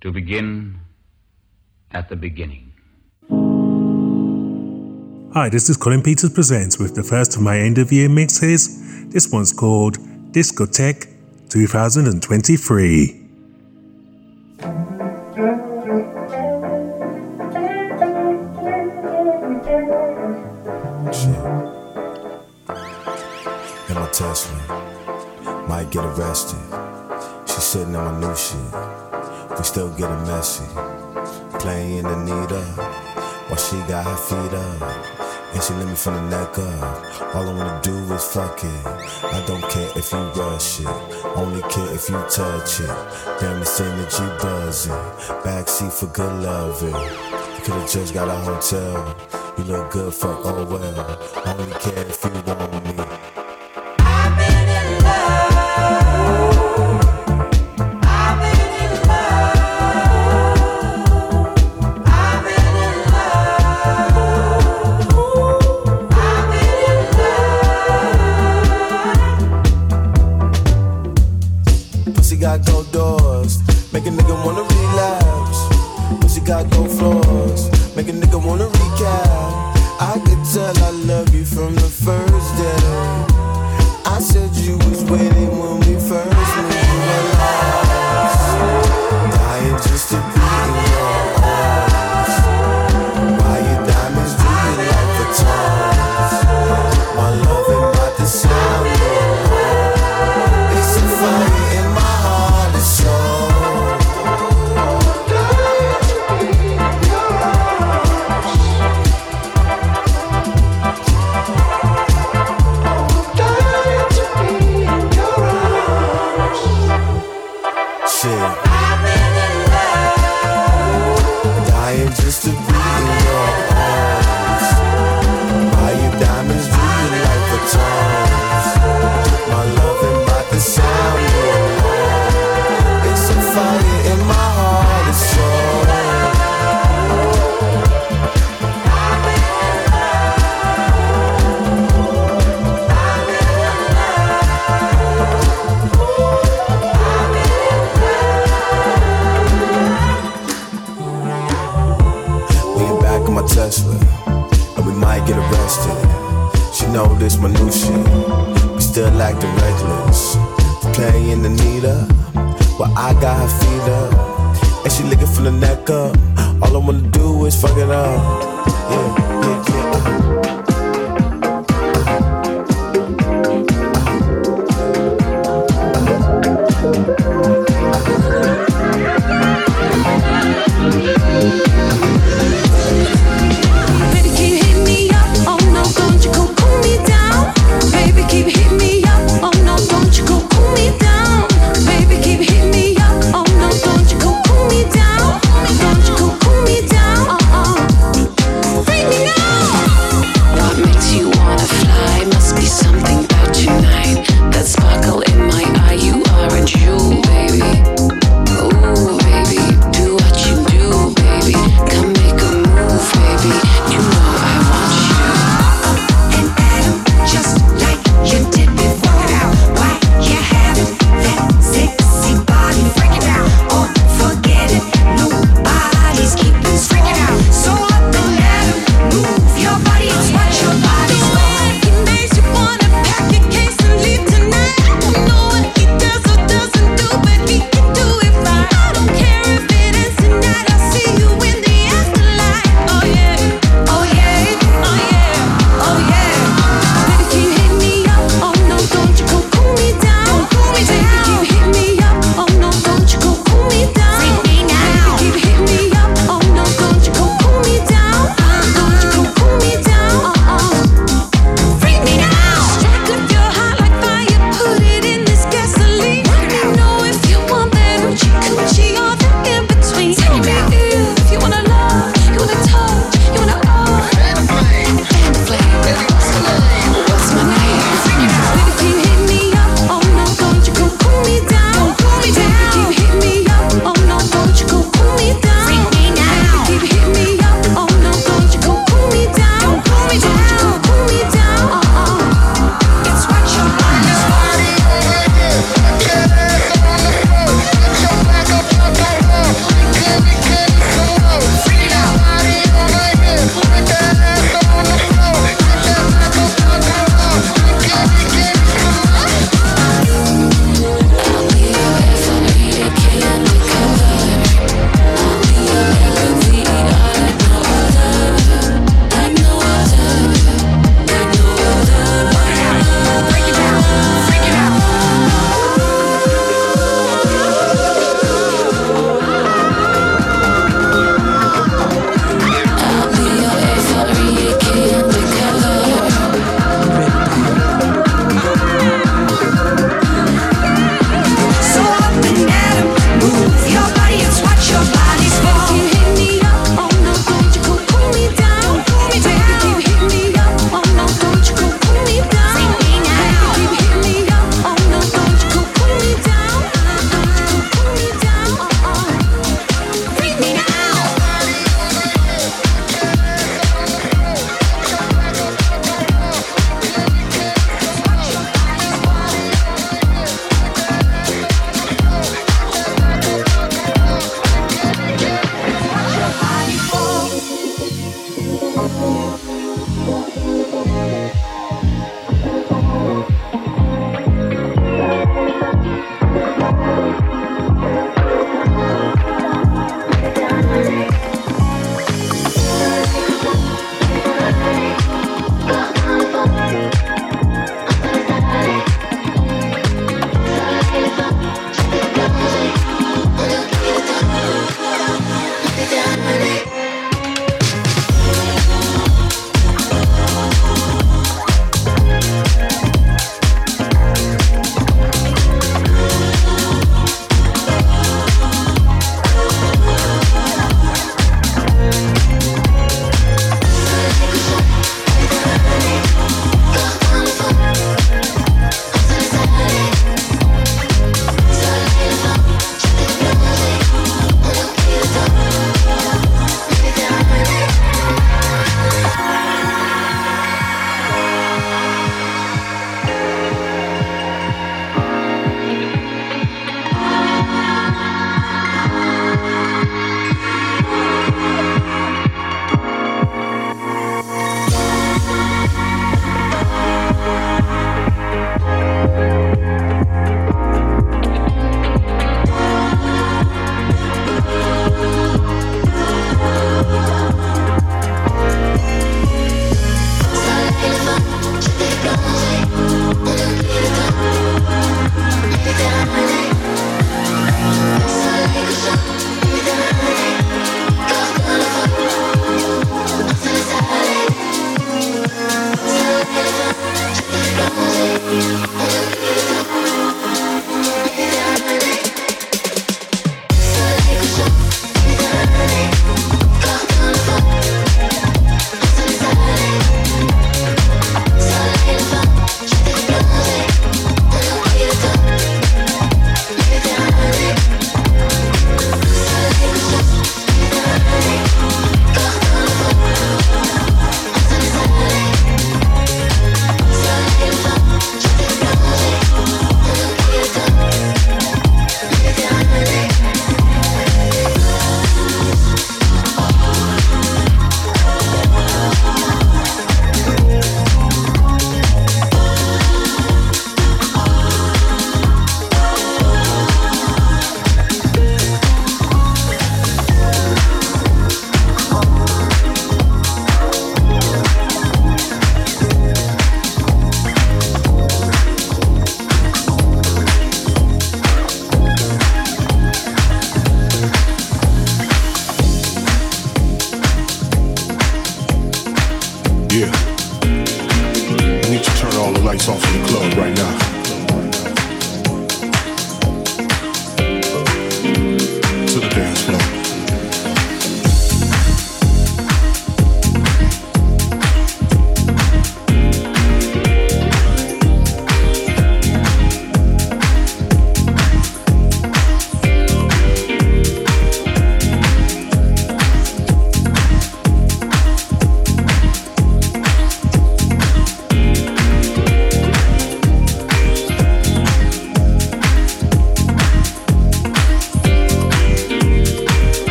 to begin at the beginning. Hi, this is Colin Peters Presents with the first of my end of year mixes. This one's called Discotheque 2023. in my Tesla. Might get arrested. She's sitting on my new shit. We still getting messy. Playing Anita while she got her feet up. And she let me from the neck up. All I wanna do is fuck it. I don't care if you rush it. Only care if you touch it. Damn, this energy buzzing. Backseat for good loving. You could've just got a hotel. You look good for oh well. Only care if you want me.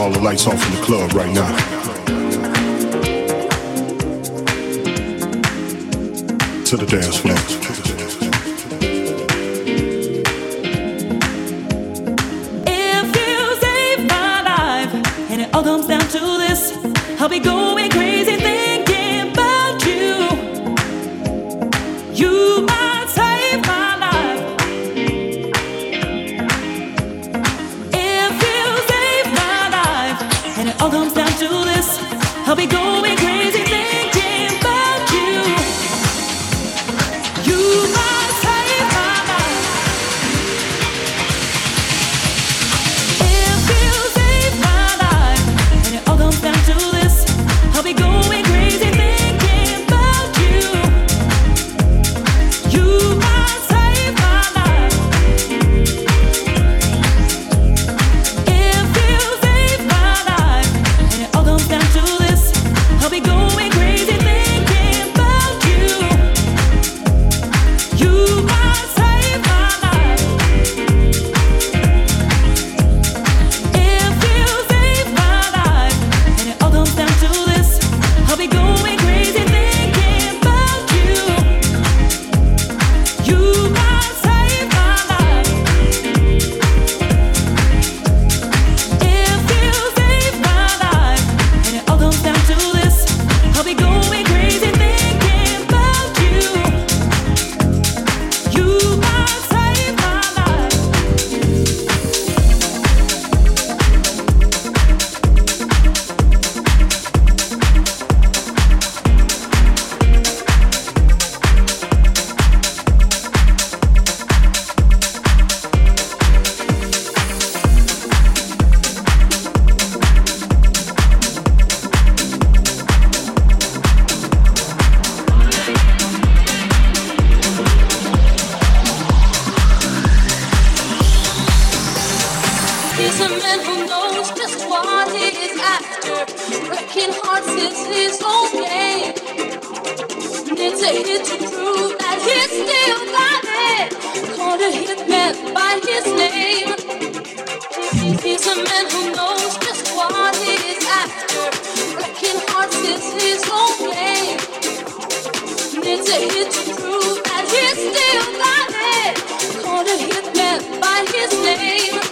all the lights off in the club right now. To the dance floor. I'll be going. a man who knows just what he is after. Breaking hearts is his game. It's a hit to prove that he's still got it. A by his name. He's a man who knows just what he is after. Breaking hearts is his game. It's a hit to prove that he's still got it. Called a hitman by his name.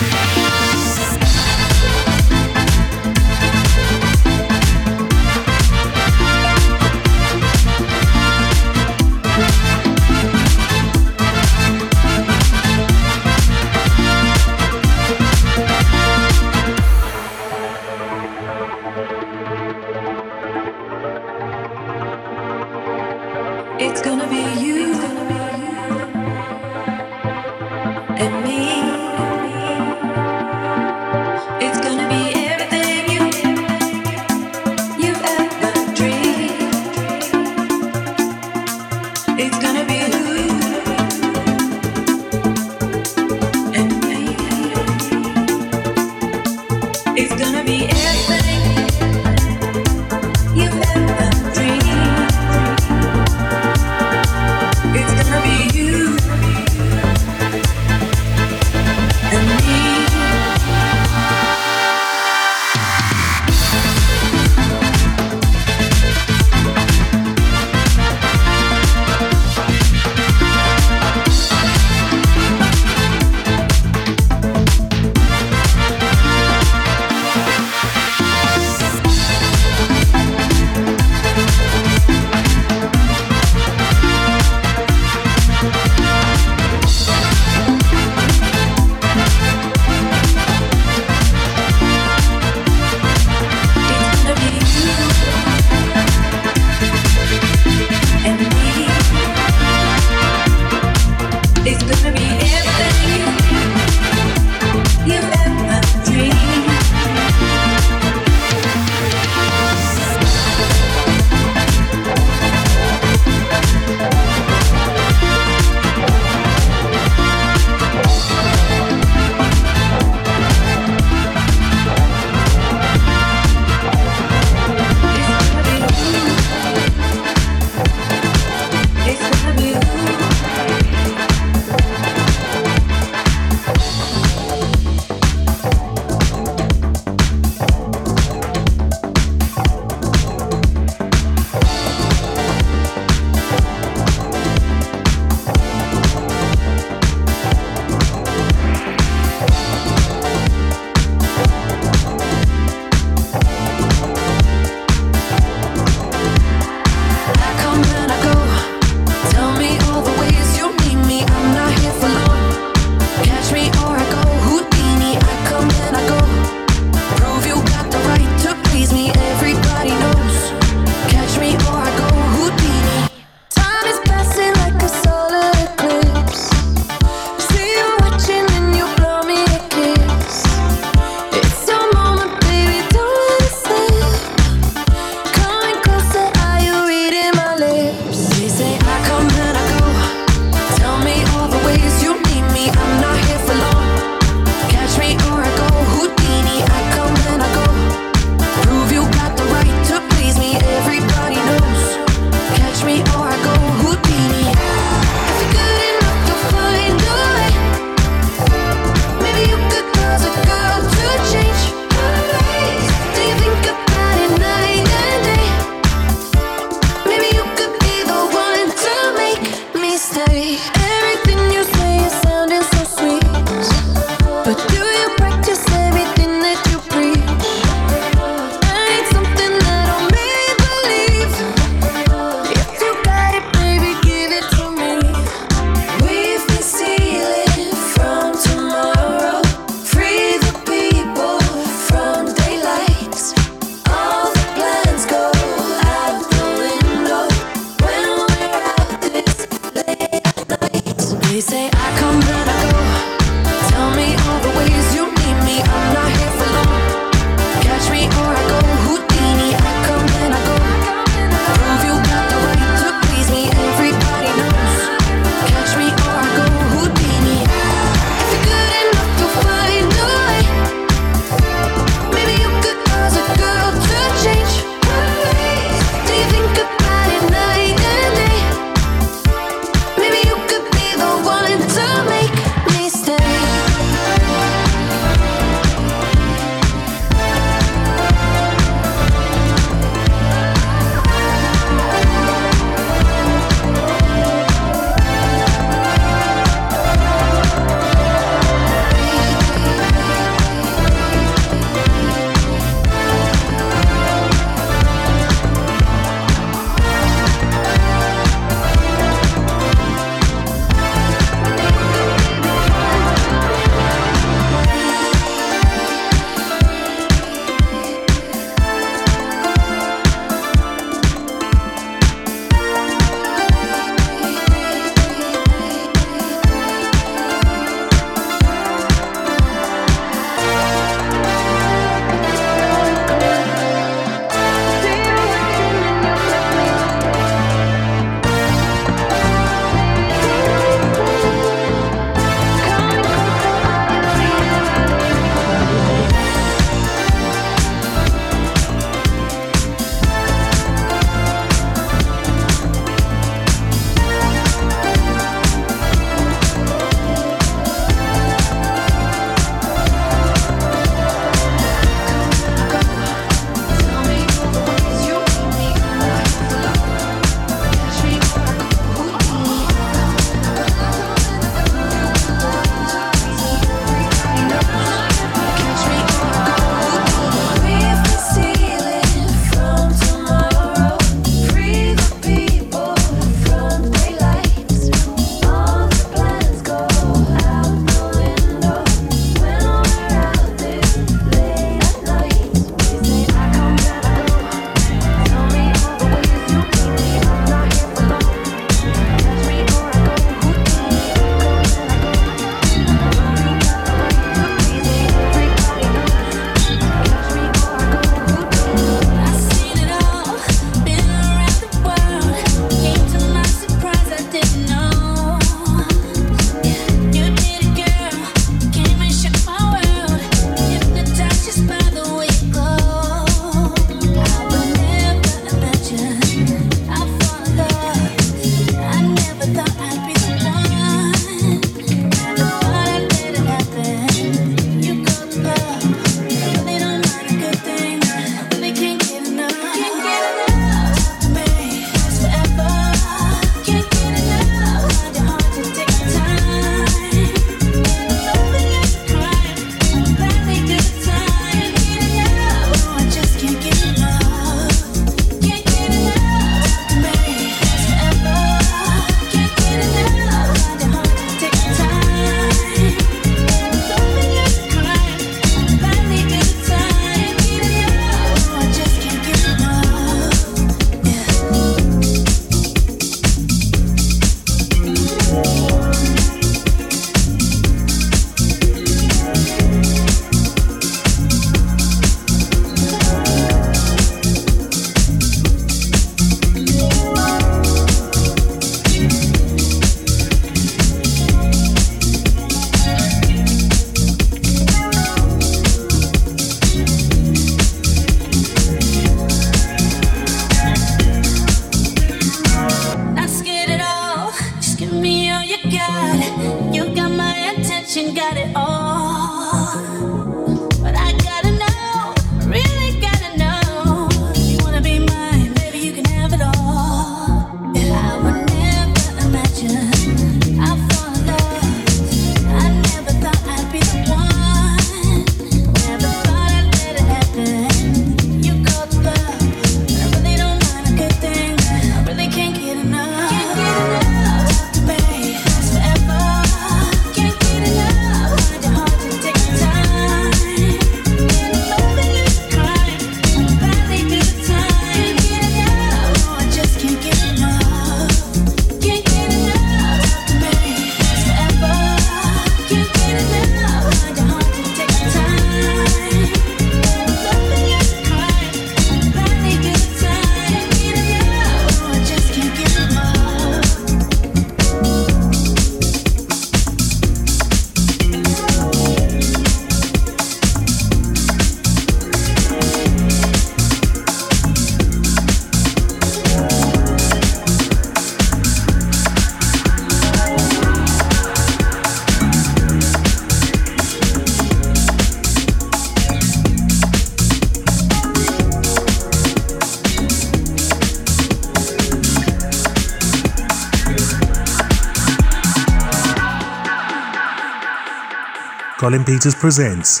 Colin Peters presents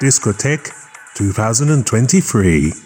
Discotheque 2023.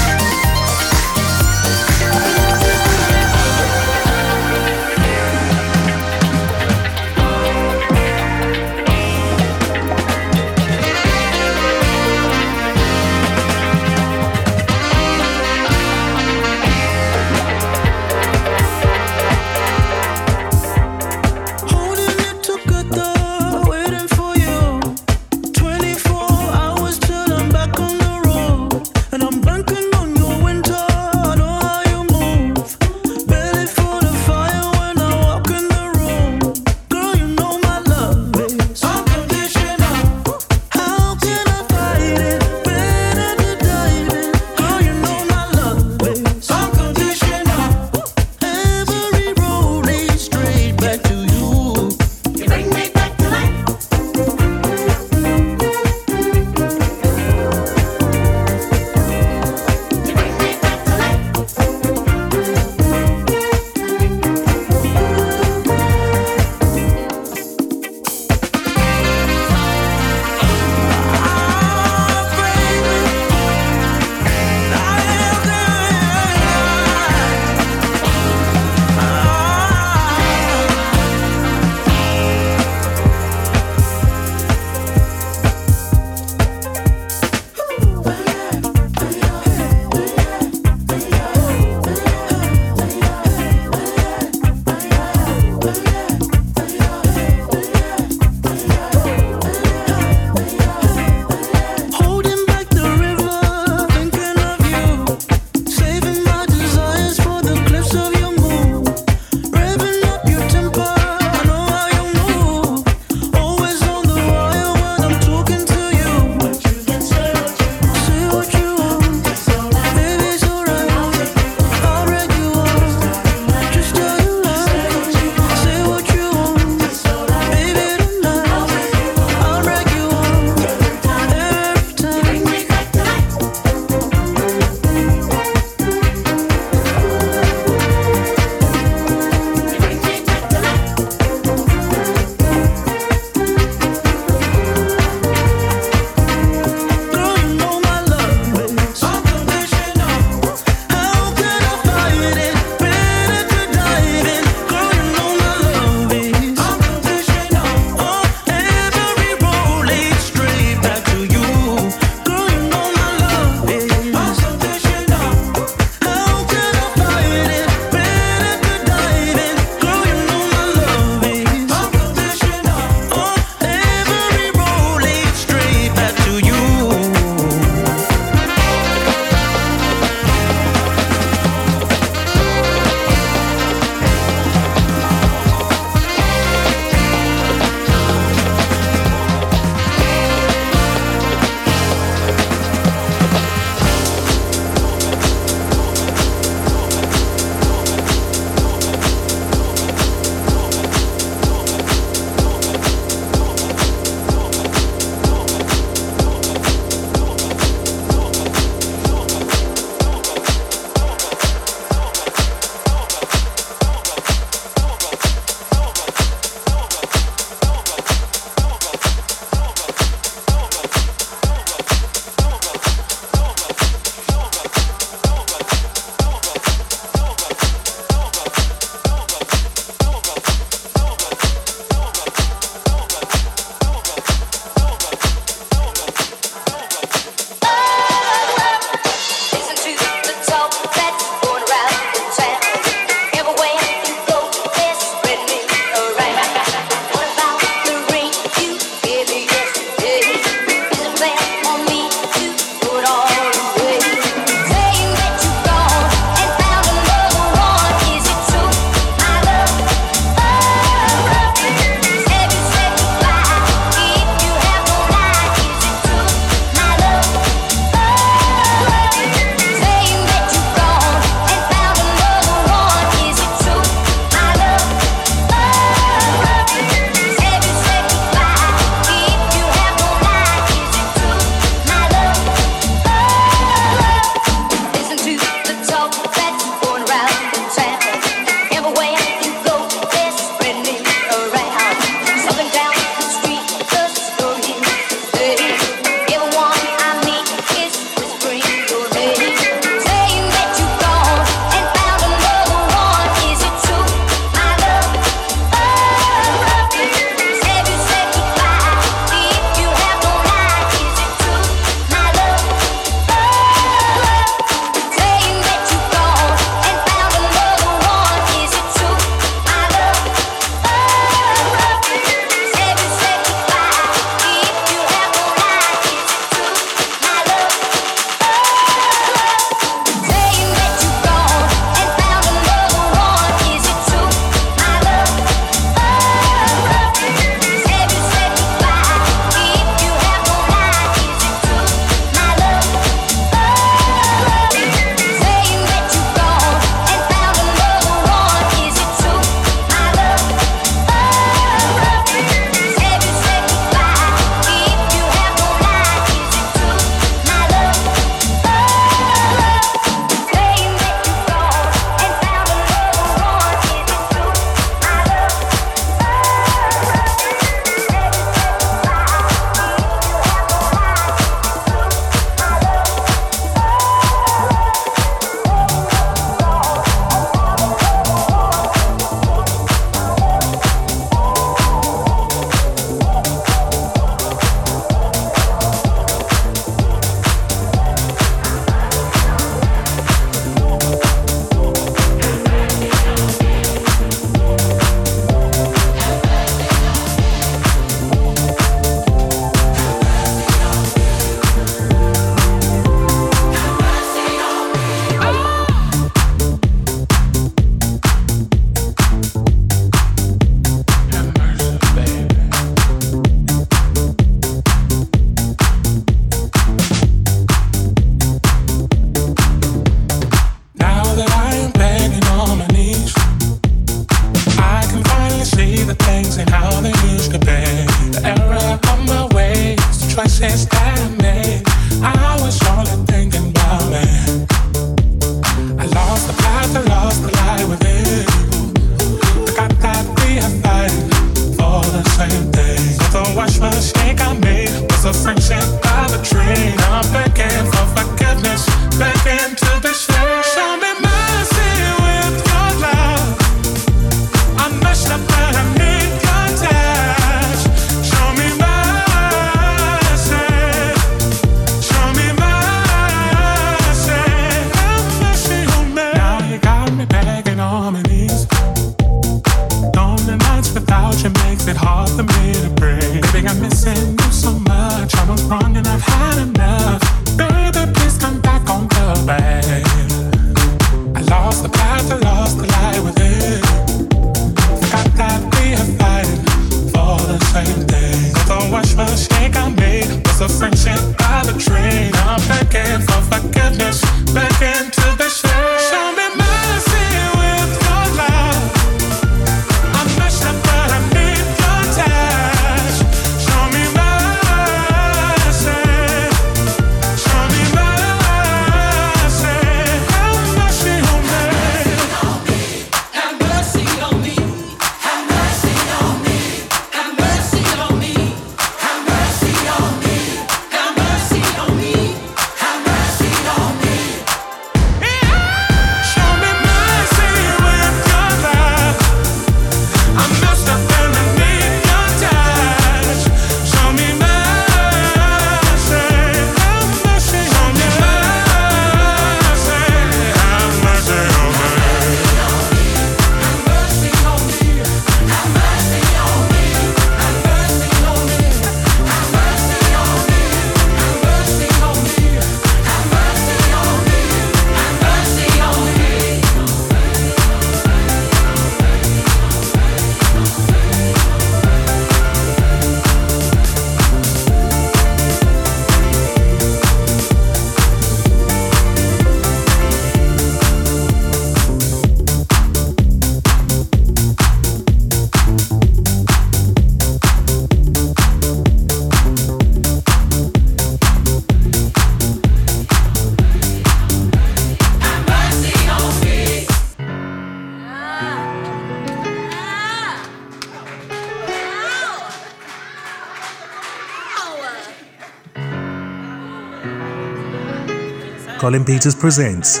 Colin Peters presents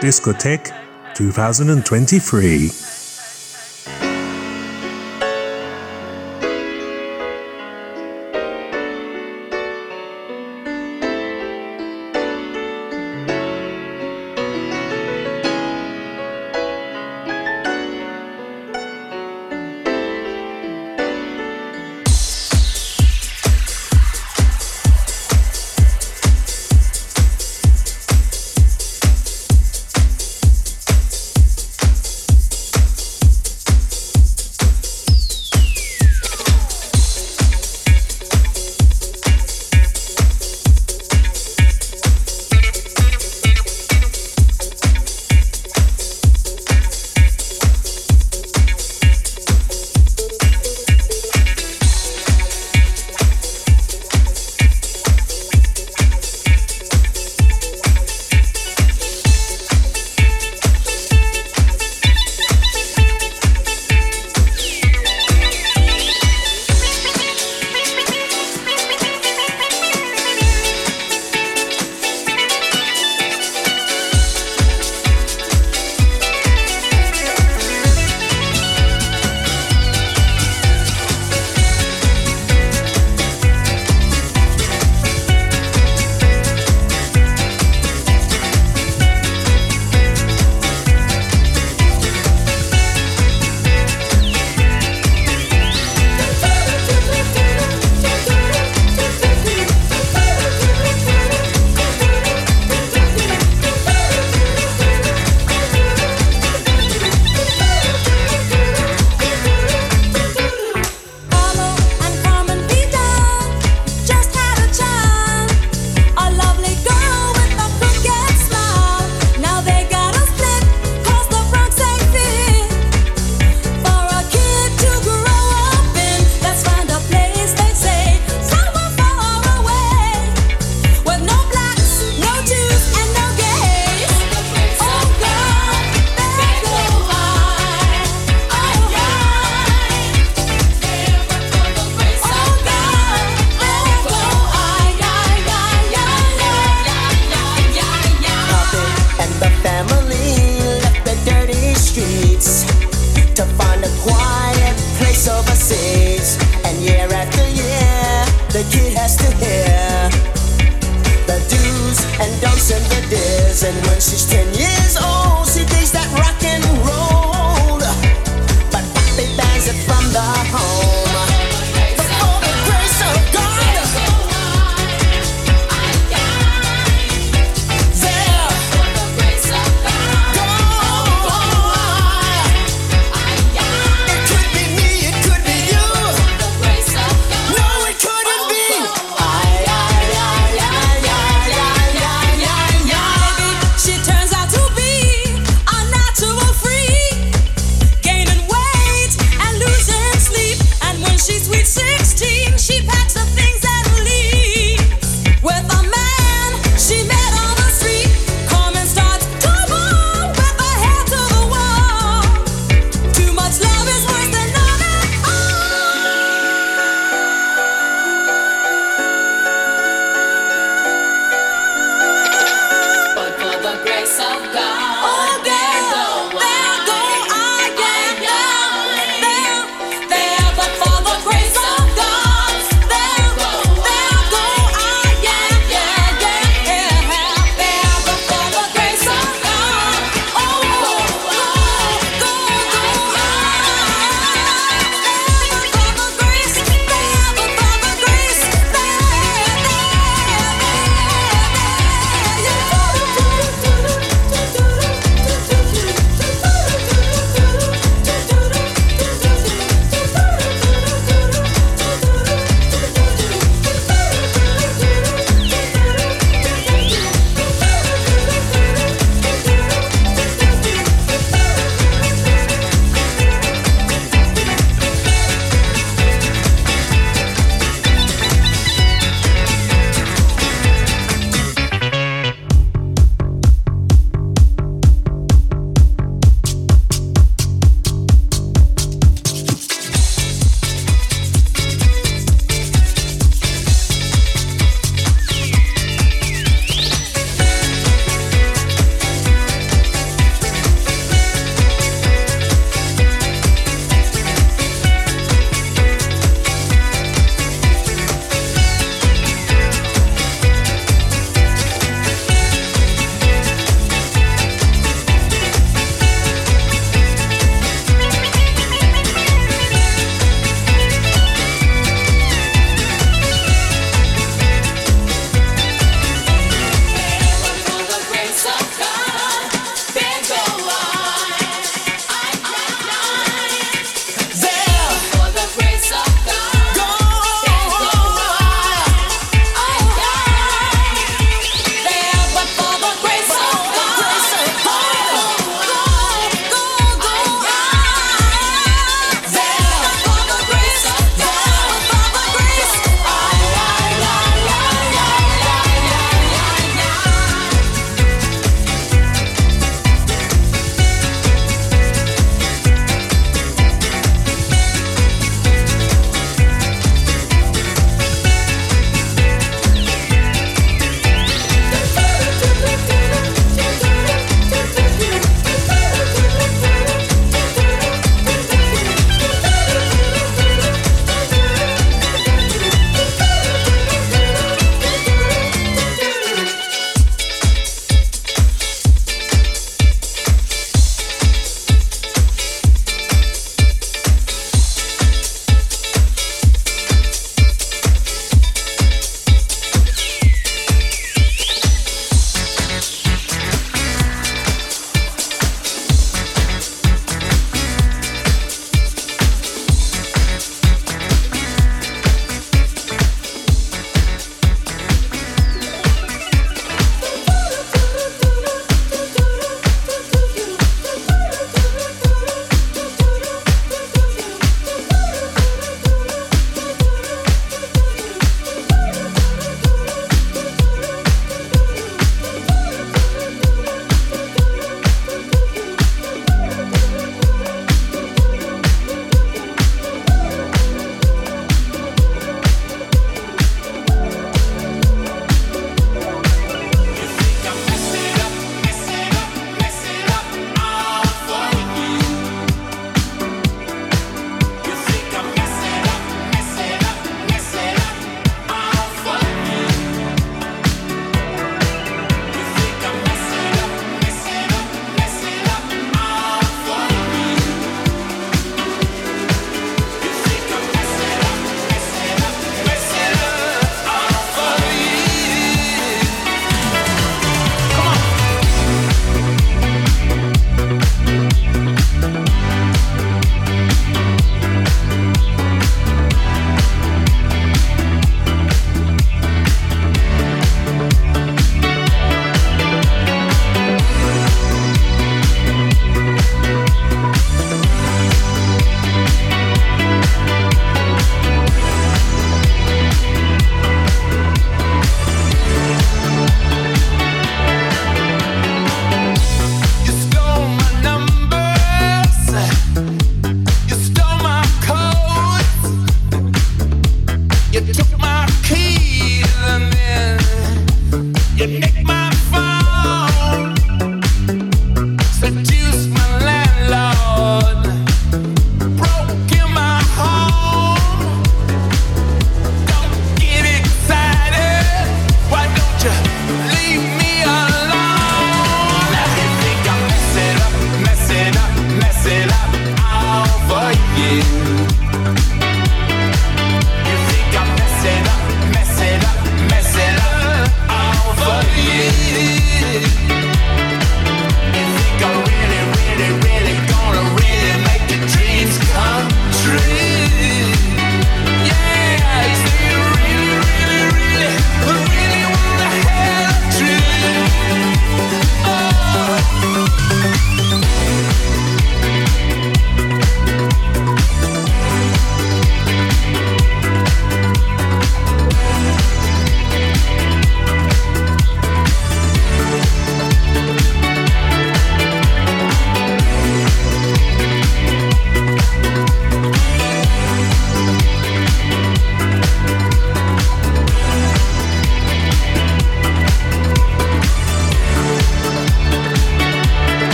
Discotheque 2023.